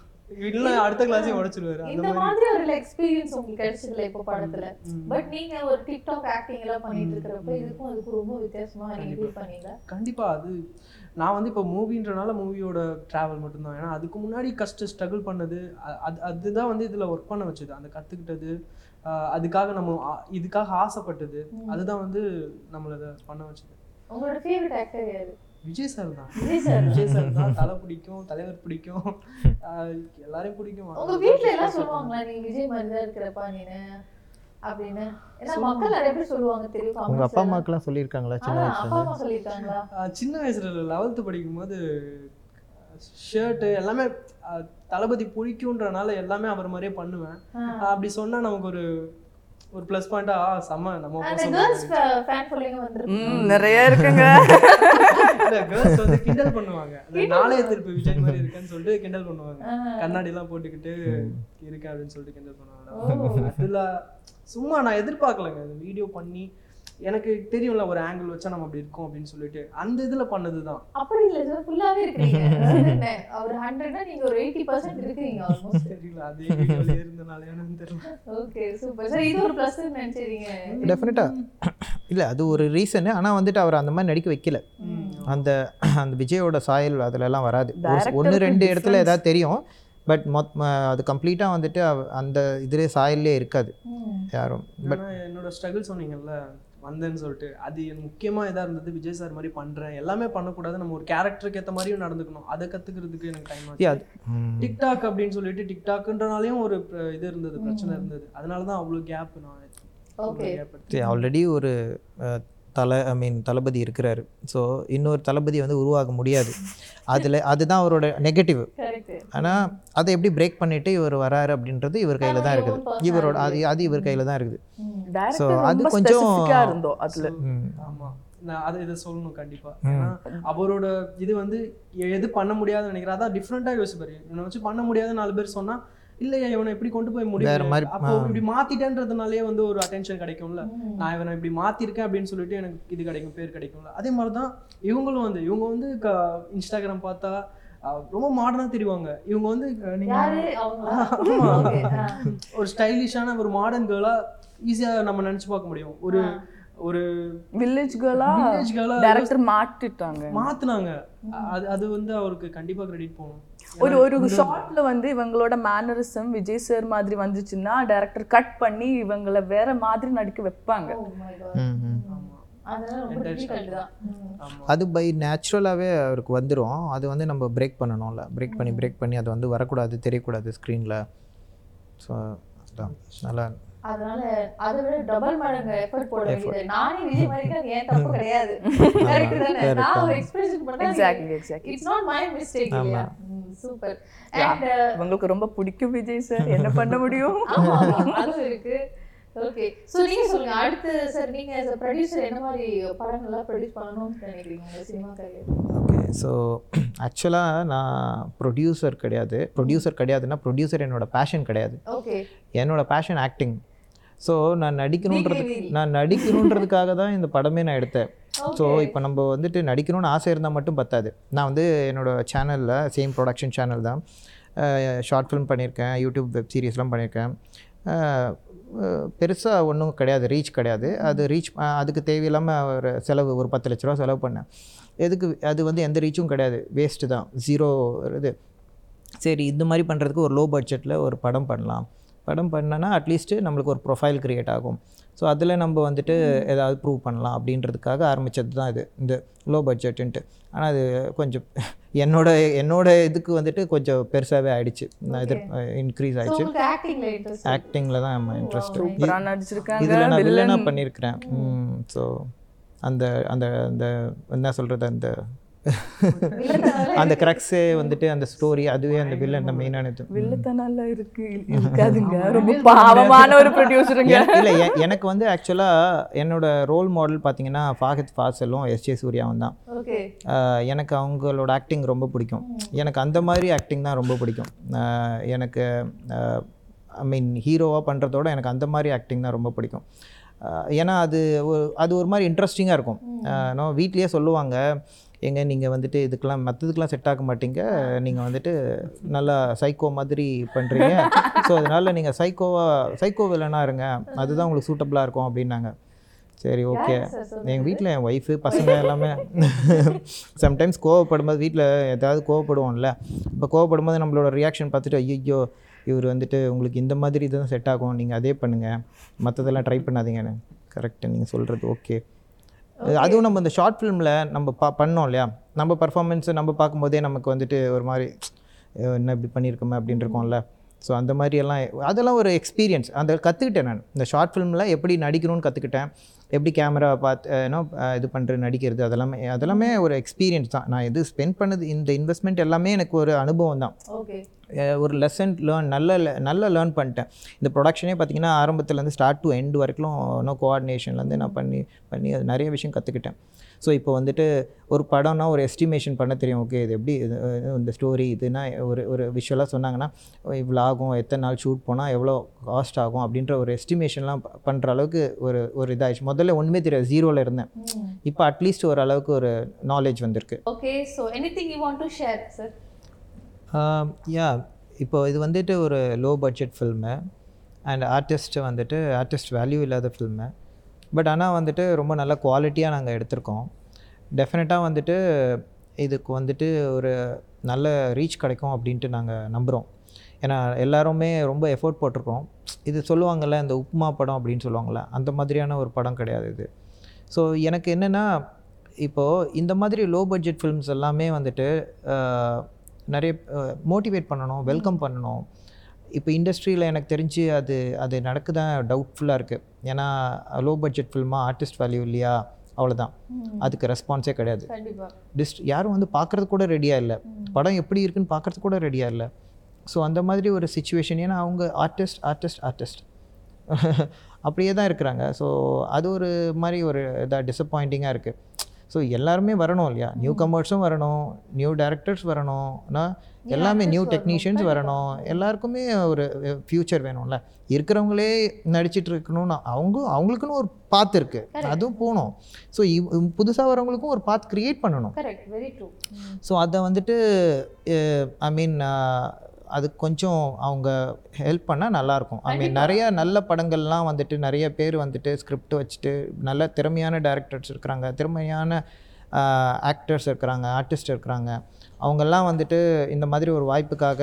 இல்ல அடுத்த கிளாஸையும் உடைச்சிருவாரு. இந்த மாதிரி. ஒரு எக்ஸ்பீரியன்ஸ் உங்களுக்கு கிடைச்சதுல இப்போ படத்துல. பட் நீங்க ஒரு டிக்டாக் ஆக்டிங் எல்லாம் பண்ணிட்டு இருக்கிறப்ப இதுக்கும் அதுக்கு ரொம்ப வித்தியாசமா நீங்க ஃபீல் பண்ணீங்க கண்டிப்பா அது நான் வந்து இப்போ மூவின்றனால மூவியோட ட்ராவல் மட்டும்தான். ஏன்னா அதுக்கு முன்னாடி கஷ்ட ஸ்ட்ரகிள் பண்ணது அது அதுதான் வந்து இதில் ஒர்க் பண்ண வச்சது. அந்த கற்றுக்கிட்டது அதுக்காக நம்ம இதுக்காக ஆசைப்பட்டது அதுதான் வந்து நம்மளை பண்ண வச்சது. உங்களோட ஃபேவரட் ஆக்டர் யாரு? விஜய் சார் தான் விஜய் சார் விஜய் சார் தான் தலை பிடிக்கும் தலைவர் பிடிக்கும். ஆஹ் எல்லாரையும் பிடிக்கும். உங்க வீட்ல எல்லாம் சொல்லுவாங்களா நீ விஜய் மாதிரி தான் இருக்கிறப்பா நீனு? அப்படின்னு. ஏன்னா மக்கள் நிறைய பேர் சொல்லுவாங்க தெரியும் உங்க அப்பா. அம்மாக்கெல்லாம் சொல்லியிருக்காங்களா சின்ன வயசுல? சின்ன வயசுல லெவல்த்து படிக்கும்போது ஷர்ட்டு எல்லாமே தளபதி பிடிக்குன்றனால எல்லாமே அவர் மாதிரியே பண்ணுவேன். அப்படி சொன்னா நமக்கு ஒரு ஒரு ப்ளஸ் பாயிண்டா செம்ம நம்ம நிறைய இருக்குங்க. இல்ல கேர்ள்ஸ் வந்து கிண்டல் பண்ணுவாங்க. நாளைய திருப்பி விஜய் மாதிரி இருக்கேன்னு சொல்லிட்டு கிண்டல் பண்ணுவாங்க. கண்ணாடி எல்லாம் போட்டுக்கிட்டு இருக்கேன் அப்படின்னு சொல்லிட்டு கிண்டல் பண்ணுவாங்க அதுல சும்மா நான் எதிர்பார்க்கலங்க. வீடியோ பண்ணி எனக்கு தெரியும்ல ஒரு ஆங்கிள் வச்சா நம்ம அப்படி இருக்கோம் அப்படின்னு சொல்லிட்டு. அந்த இதுல பண்ணதுதான். அப்படி இல்ல சார் ஃபுல்லாவே இருக்கீங்க ஒரு ஹண்ட்ரட்னா நீங்க ஒரு எயிட்டி பர்சன்ட் இருக்கீங்க ஆல்மோஸ்ட் தெரியல அதே வீடியோல இருந்தனால என்னன்னு தெரியல. ஓகே சூப்பர் சார் இது ஒரு ப்ளஸ் நினைச்சிருங்க டெஃபினட்டாக இல்லை அது ஒரு ரீசனு ஆனால் வந்துட்டு அவர் அந்த மாதிரி நடிக்க வைக்கல. அந்த அந்த விஜயோட சாயல் அதுலலாம் வராது. ஒன்று ரெண்டு இடத்துல. ஏதாவது தெரியும். பட் மொத் அது கம்ப்ளீட்டாக வந்துட்டு அந்த இதுலேயே சாயல்லே இருக்காது. யாரும். பட் என்னோட ஸ்ட்ரகிள் சொன்னீங்கல்ல வந்தேன்னு சொல்லிட்டு அது எனக்கு முக்கியமா இதா இருந்தது? விஜய் சார் மாதிரி பண்றேன். எல்லாமே பண்ணக்கூடாது. நம்ம ஒரு கேரக்டருக்கு ஏத்த மாதிரியும் நடந்துக்கணும். அதை கத்துக்கிறதுக்கு எனக்கு டைம் ஆச்சு. டிக்டாக் அப்படின்னு சொல்லிட்டு டிக்டாக்ன்றனாலையும் ஒரு இது இருந்தது பிரச்சனை இருந்தது. அதனால தான் அவ்வளோ கேப் நான் ஆல்ரெடி ஒரு தலை ஐ மீன் தளபதி இருக்கிறாரு. ஸோ இன்னொரு தளபதி வந்து உருவாக முடியாது. அதில் அதுதான் அவரோட நெகட்டிவ் கரெக்ட் ஆனால் அதை எப்படி பிரேக் பண்ணிட்டு இவர் வராரு அப்படின்றது இவர் கையில் தான் இருக்குது. இவரோட அது அது இவர் கையில் தான் இருக்குது. டேரக்டர் அது கொஞ்சம் இருந்தோம் அதுல. ம். ஆமா. நான் அதை இதை சொல்லணும் கண்டிப்பா. ஏன்னா அவரோட இது வந்து எது பண்ண முடியாதுன்னு நினைக்கிறேன். அதான் டிஃப்ரெண்டா யோசிப்பாரு. இவனை வச்சு பண்ண முடியாத நாலு பேர் சொன்னா இல்லையா இவனை இப்படி கொண்டு போய் முடியும் மாதிரி, அப்போ இப்படி மாத்திட்டேன்றதுனாலே வந்து ஒரு அட்டென்ஷன் கிடைக்கும்ல. நான் இவனை இப்படி மாத்திருக்கேன் அப்படின்னு சொல்லிட்டு எனக்கு இது கிடைக்கும் பேர் கிடைக்கும்ல. அதே மாதிரி தான் இவங்களும் வந்து இவங்க வந்து இன்ஸ்டாகிராம் பார்த்தா ரொம்ப மாடர்னா தெரிவாங்க. இவங்க வந்து. ஒரு ஸ்டைலிஷான ஒரு மாடர்ன் கேர்லா ஈஸியா நம்ம நினைச்சு பார்க்க முடியும். ஒரு ஒரு வில்லேஜ் கேர்லா Village girl ஆ டேரக்டர் மாட்டிட்டாங்க மாத்துனாங்க அது அது வந்து அவருக்கு கண்டிப்பா கிரெடிட் போகணும். ஒரு ஒரு ஷார்ட்ல வந்து இவங்களோட மேனரிசம் விஜய் சார் மாதிரி வந்துச்சுன்னா டைரக்டர் கட் பண்ணி இவங்கள வேற மாதிரி நடிக்க வைப்பாங்க. Oh அது பை நேச்சுரலாகவே அவருக்கு வந்துடும் அது வந்து நம்ம பிரேக் பண்ணணும்ல. பிரேக் பண்ணி பிரேக் பண்ணி அது வந்து வரக்கூடாது தெரியக்கூடாது ஸ்க்ரீனில் ஸோ அதான். நல்லா அதனால அதை விட டபுள் மடங்கு எஃபர்ட் போட வேண்டியது. நானே விஜய் மாதிரி ஏன் தப்பு கிடையாது. கரெக்ட் தானே? நான் ஒரு எக்ஸ்பிரஷன் பண்ணா exactly exactly it's not my mistake இல்லையா சூப்பர் அண்ட் இவங்களுக்கு ரொம்ப பிடிக்கும் விஜய் சார் என்ன பண்ண முடியும்? அதுவும் இருக்கு. ஓகே சோ நீங்க சொல்லுங்க. அடுத்து சார் நீங்க as a producer என்ன மாதிரி படங்கள்லாம் ப்ரொடியூஸ் பண்ணணும்னு நினைக்கிறீங்க? சினிமா கரியர் ஓகே ஸோ ஆக்சுவலாக நான் ப்ரொடியூசர் கிடையாது. ப்ரொடியூசர் கிடையாதுன்னா ப்ரொடியூசர் என்னோட பேஷன் கிடையாது. ஓகே என்னோட பேஷன் ஆக்டிங் ஸோ நான் நடிக்கணுன்றது. நான் நடிக்கணுன்றதுக்காக தான் இந்த படமே நான் எடுத்தேன். ஸோ இப்போ நம்ம வந்துட்டு நடிக்கணும்னு ஆசை இருந்தால் மட்டும் பத்தாது. நான் வந்து என்னோட சேனலில் சேம் ப்ரொடக்ஷன் சேனல் தான். ஷார்ட் ஃபிலிம் பண்ணியிருக்கேன் யூடியூப் வெப் சீரிஸ்லாம் பண்ணியிருக்கேன். பெருசாக ஒன்றும் கிடையாது ரீச் கிடையாது. அது ரீச் அதுக்கு தேவையில்லாமல் ஒரு செலவு ஒரு பத்து லட்ச ரூபா செலவு பண்ணேன். எதுக்கு அது வந்து எந்த ரீச்சும் கிடையாது. வேஸ்ட்டு தான். ஜீரோ இது. சரி இந்த மாதிரி பண்ணுறதுக்கு ஒரு லோ பட்ஜெட்டில் ஒரு படம் பண்ணலாம். படம் பண்ணனா அட்லீஸ்ட்டு நம்மளுக்கு ஒரு ப்ரொஃபைல் க்ரியேட் ஆகும். ஸோ அதில் நம்ம வந்துட்டு ஏதாவது ப்ரூவ் பண்ணலாம் அப்படின்றதுக்காக ஆரம்பித்தது தான் இது இந்த லோ பட்ஜெட்டுன்ட்டு ஆனால் அது கொஞ்சம் என்னோட என்னோட இதுக்கு வந்துட்டு கொஞ்சம் பெருசாகவே ஆயிடுச்சு. நான் எதிர் இன்க்ரீஸ் ஆயிடுச்சு. ஆக்டிங்கில் தான் நம்ம இன்ட்ரெஸ்ட் இதில் நான் வில்லனாக வில்லன் பண்ணியிருக்கிறேன். ஸோ அந்த அந்த அந்த என்ன சொல்கிறது அந்த அந்த கிரக்ஸே வந்துட்டு அந்த ஸ்டோரி அதுவே அந்த வில்லன் தான் மெயினானது வில்லத்தனால இருக்கு. இருக்காதுங்க. ரொம்ப பாவமான ஒரு ப்ரொடியூசருங்க இல்லை எனக்கு வந்து ஆக்சுவலாக என்னோட ரோல் மாடல் பார்த்தீங்கன்னா ஃபாஹித் ஃபாசலும் எஸ் ஜே சூர்யாவும் தான். எனக்கு அவங்களோட ஆக்டிங் ரொம்ப பிடிக்கும். எனக்கு அந்த மாதிரி ஆக்டிங் தான் ரொம்ப பிடிக்கும். எனக்கு ஐ மீன் ஹீரோவாக பண்ணுறதோட எனக்கு அந்த மாதிரி ஆக்டிங் தான் ரொம்ப பிடிக்கும். ஏன்னா அது ஒரு அது ஒரு மாதிரி இன்ட்ரெஸ்டிங்காக இருக்கும். நோ வீட்லேயே சொல்லுவாங்க எங்க நீங்கள் வந்துட்டு இதுக்கெல்லாம் மற்றதுக்கெலாம் செட் ஆக மாட்டீங்க. நீங்கள் வந்துட்டு நல்லா சைக்கோ மாதிரி பண்ணுறீங்க ஸோ அதனால் நீங்கள் சைக்கோவா சைக்கோ வில்லனாக இருங்க. அதுதான் உங்களுக்கு சூட்டபுளாக இருக்கும் அப்படின்னாங்க. சரி ஓகே எங்கள் வீட்டில் என் ஒய்ஃபு பசங்க எல்லாமே சம்டைம்ஸ் கோவப்படும்போது வீட்டில் ஏதாவது கோவப்படுவோம்ல. இப்போ கோவப்படும்போது நம்மளோட ரியாக்ஷன் பார்த்துட்டு ஐயோ இவர் வந்துட்டு உங்களுக்கு இந்த மாதிரி இதுதான் செட் ஆகும். நீங்கள் அதே பண்ணுங்கள் மற்றதெல்லாம் ட்ரை பண்ணாதீங்கன்னு. கரெக்டு நீங்கள் சொல்கிறது ஓகே அதுவும் நம்ம இந்த ஷார்ட் ஃபிலிமில் நம்ம பா பண்ணோம் இல்லையா? நம்ம பர்ஃபார்மன்ஸை நம்ம பார்க்கும்போதே நமக்கு வந்துட்டு ஒரு மாதிரி "ஐயோ, என்ன இப்படி பண்ணியிருக்கோமே? அப்படின்னு இருக்கோம்ல. ஸோ அந்த மாதிரி எல்லாம் அதெல்லாம் ஒரு எக்ஸ்பீரியன்ஸ் அந்த கற்றுக்கிட்டேன் நான். இந்த ஷார்ட் ஃபிலிமில் எப்படி நடிக்கணும்னு கற்றுக்கிட்டேன் எப்படி கேமரா பார்த்து ஏன்னோ இது பண்ணுறது நடிக்கிறது அதெல்லாமே அதெல்லாமே ஒரு எக்ஸ்பீரியன்ஸ் தான். நான் இது ஸ்பெண்ட் பண்ணது இந்த இன்வெஸ்ட்மெண்ட் எல்லாமே எனக்கு ஒரு அனுபவம் தான். ஒரு லெசன் லேர்ன் நல்ல நல்ல லேர்ன் பண்ணிட்டேன். இந்த ப்ரொடக்ஷனே பார்த்தீங்கன்னா ஆரம்பத்துலேருந்து ஸ்டார்ட் டு எண்ட் வரைக்கும் இன்னும் கோஆர்டினேஷன்லேருந்து நான் பண்ணி பண்ணி அது நிறைய விஷயம் கற்றுக்கிட்டேன் ஸோ இப்போ வந்துட்டு ஒரு படம்னா ஒரு எஸ்டிமேஷன் பண்ண தெரியும். ஓகே இது எப்படி இந்த ஸ்டோரி இதுனா ஒரு ஒரு விஷுவலாக சொன்னாங்கன்னா இவ்வளோ ஆகும். எத்தனை நாள் ஷூட் போனால் எவ்வளோ காஸ்ட் ஆகும்? அப்படின்ற ஒரு எஸ்டிமேஷன்லாம் பண்ணுற அளவுக்கு ஒரு ஒரு இதாகிடுச்சு முதல்ல ஒன்றுமே தெரியாது. ஜீரோவில் இருந்தேன். இப்போ அட்லீஸ்ட் ஒரு அளவுக்கு ஒரு நாலேஜ் வந்திருக்கு. Okay so anything you want to share sir yeah இப்போ இது வந்துட்டு ஒரு low budget film and artist வந்துட்டு ஆர்டிஸ்ட் வேல்யூ இல்லாத ஃபில்மு பட் ஆனால் வந்துட்டு ரொம்ப நல்ல குவாலிட்டியாக நாங்கள் எடுத்திருக்கோம். டெஃபினட்டாக வந்துட்டு இதுக்கு வந்துட்டு ஒரு நல்ல ரீச் கிடைக்கும் அப்படின்ட்டு நாங்கள் நம்புகிறோம் ஏன்னா எல்லாருமே ரொம்ப எஃபோர்ட் போட்டிருக்கோம். இது சொல்லுவாங்கள்ல இந்த உப்புமா படம் அப்படின்னு சொல்லுவாங்கள்ல அந்த மாதிரியான ஒரு படம் கிடையாது இது. ஸோ எனக்கு என்னென்னா இப்போது இந்த மாதிரி லோ பட்ஜெட் ஃபில்ம்ஸ் எல்லாமே வந்துட்டு நிறைய மோட்டிவேட் பண்ணணும் வெல்கம் பண்ணணும். இப்போ இண்டஸ்ட்ரியில் எனக்கு தெரிஞ்சு அது அது நடக்குதான் டவுட்ஃபுல்லாக இருக்குது ஏன்னா லோ பட்ஜெட் ஃபில்மாக ஆர்டிஸ்ட் வேல்யூ இல்லையா? அவ்வளோதான் அதுக்கு ரெஸ்பான்ஸே கிடையாது. டிஸ்ட் யாரும் வந்து பார்க்குறது கூட ரெடியாக இல்லை. படம் எப்படி இருக்குன்னு பார்க்குறது கூட ரெடியாக இல்லை. ஸோ அந்த மாதிரி ஒரு சுச்சுவேஷன் ஏன்னா அவங்க ஆர்டிஸ்ட் ஆர்டிஸ்ட் ஆர்டிஸ்ட் அப்படியே தான் இருக்கிறாங்க. ஸோ அது ஒரு மாதிரி ஒரு இதாக டிசப்பாயிண்டிங்காக இருக்குது ஸோ எல்லாருமே வரணும் இல்லையா? நியூ கமர்ஸும் வரணும். நியூ டேரக்டர்ஸ் வரணும் நான் எல்லாமே நியூ டெக்னீஷியன்ஸ் வரணும். எல்லாருக்குமே ஒரு ஃப்யூச்சர் வேணும்ல. இருக்கிறவங்களே நடிச்சிட்டு இருக்கணும்னு அவங்க அவங்களுக்குன்னு ஒரு பாத் இருக்குது அதுவும் போகணும். ஸோ புதுசாக வரவங்களுக்கும் ஒரு பாத் க்ரியேட் பண்ணணும். ஸோ அதை வந்துட்டு ஐ மீன் அது கொஞ்சம் அவங்க ஹெல்ப் பண்ணால் நல்லாயிருக்கும் ஐ மீன் நிறைய நல்ல படங்கள்லாம் வந்துட்டு நிறைய பேர் வந்துட்டு ஸ்கிரிப்ட் வச்சுட்டு நல்ல திறமையான டேரக்டர்ஸ் இருக்கிறாங்க திறமையான ஆக்டர்ஸ் இருக்கிறாங்க ஆர்டிஸ்ட் இருக்கிறாங்க. அவங்கெல்லாம் வந்துட்டு இந்த மாதிரி ஒரு வாய்ப்புக்காக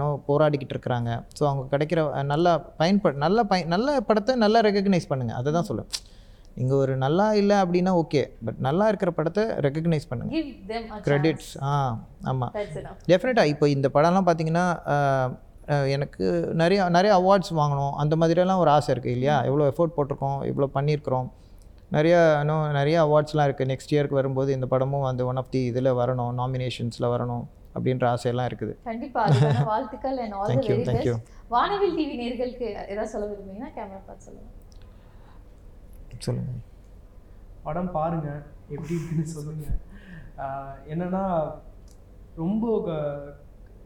நோ போராடிக்கிட்டு இருக்கிறாங்க. ஸோ அவங்க கிடைக்கிற நல்லா பயன்ப நல்ல பய நல்ல படத்தை நல்லா ரெகக்னைஸ் பண்ணுங்கள் அதை தான் சொல்லுவேன். நீங்கள் ஒரு நல்லா இல்லை அப்படின்னா ஓகே பட் நல்லா இருக்கிற படத்தை ரெகக்னைஸ் பண்ணுங்கள் கிரெடிட்ஸ் ஆ ஆமாம் டெஃபினட்டாக இப்போ இந்த படம்லாம் பார்த்தீங்கன்னா எனக்கு நிறைய நிறைய அவார்ட்ஸ் வாங்கணும். அந்த மாதிரியெல்லாம் ஒரு ஆசை இருக்குது இல்லையா? எவ்வளோ எஃபோர்ட் போட்டிருக்கோம் இவ்வளோ பண்ணியிருக்கிறோம். நிறைய இன்னும் நிறைய அவார்ட்ஸ்லாம் இருக்குது நெக்ஸ்ட் இயருக்கு வரும்போது இந்த படமும் அந்த ஒன் ஆஃப் தி இதில் வரணும் நாமினேஷன்ஸில் வரணும் அப்படின்ற ஆசையெல்லாம் இருக்குது. கண்டிப்பா அதுக்கான வாழ்த்துக்கள் and all the Thank you, very thank you. Best Vanavil TV நேர்களுக்கு ஏதாவது சொல்ல விரும்புறீங்கன்னா கேமரா பார்த்து சொல்லுங்க. சொல்லுங்கள் படம் பாருங்க. எப்படி இருக்குன்னு சொல்லுங்க. ஆஹ் என்னன்னா ரொம்ப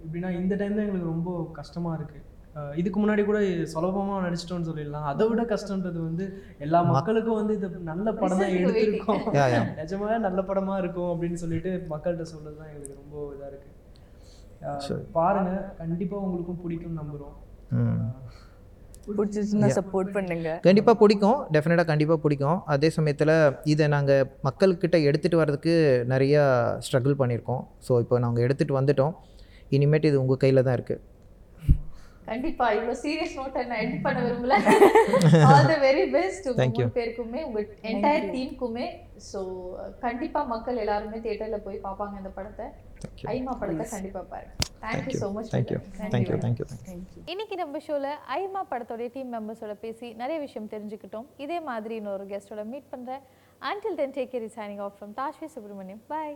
எப்படின்னா இந்த டைம் தான் எங்களுக்கு ரொம்ப கஷ்டமா இருக்கு. ஆஹ் இதுக்கு முன்னாடி கூட சுலபமா நடிச்சிட்டோம்னு சொல்லிடலாம். அதை விட கஷ்டன்றது வந்து எல்லா மக்களுக்கும் வந்து இது நல்ல படம் தான். எடுத்திருக்கோம். நிஜமாவே நல்ல படமா இருக்கும் அப்படின்னு சொல்லிட்டு மக்கள்கிட்ட சொல்றது தான் எங்களுக்கு ரொம்ப இதா இருக்கு. ஆஹ் சரி. பாருங்க கண்டிப்பா உங்களுக்கும் பிடிக்கும் நம்புறோம். ம். பிடிச்சிச்சுன்னா சப்போர்ட் பண்ணுங்க. கண்டிப்பாக பிடிக்கும். டெஃபினட்டாக கண்டிப்பாக பிடிக்கும். அதே சமயத்தில் இதை நாங்கள் மக்கள்கிட்ட எடுத்துகிட்டு வர்றதுக்கு நிறையா ஸ்ட்ரகிள் பண்ணியிருக்கோம். ஸோ இப்போ நாங்கள் எடுத்துகிட்டு வந்துட்டோம். இனிமேட்டு இது உங்கள் கையில் தான் இருக்குது கண்டிப்பா இவ்வளவு சீரியஸ் நோட்டை நான் எடிட் பண்ண விரும்பல. ஆல் தி வெரி பெஸ்ட் உங்க பேருக்குமே உங்க என்டையர் டீமுக்குமே ஸோ கண்டிப்பா மக்கள் எல்லாருமே தியேட்டர்ல போய் பார்ப்பாங்க இந்த படத்தை. ஐமா படத்தை கண்டிப்பா பாருங்க. Thank you so much thank you thank you thank you இன்னைக்கு நம்ம ஷோல ஐமா படத்தோட டீம் மெம்பர்ஸோட பேசி நிறைய விஷயம் தெரிஞ்சுக்கிட்டோம். இதே மாதிரி இன்னொரு கெஸ்டோட மீட் பண்றேன். Until then take care is signing off from Tashvi Subramaniam bye.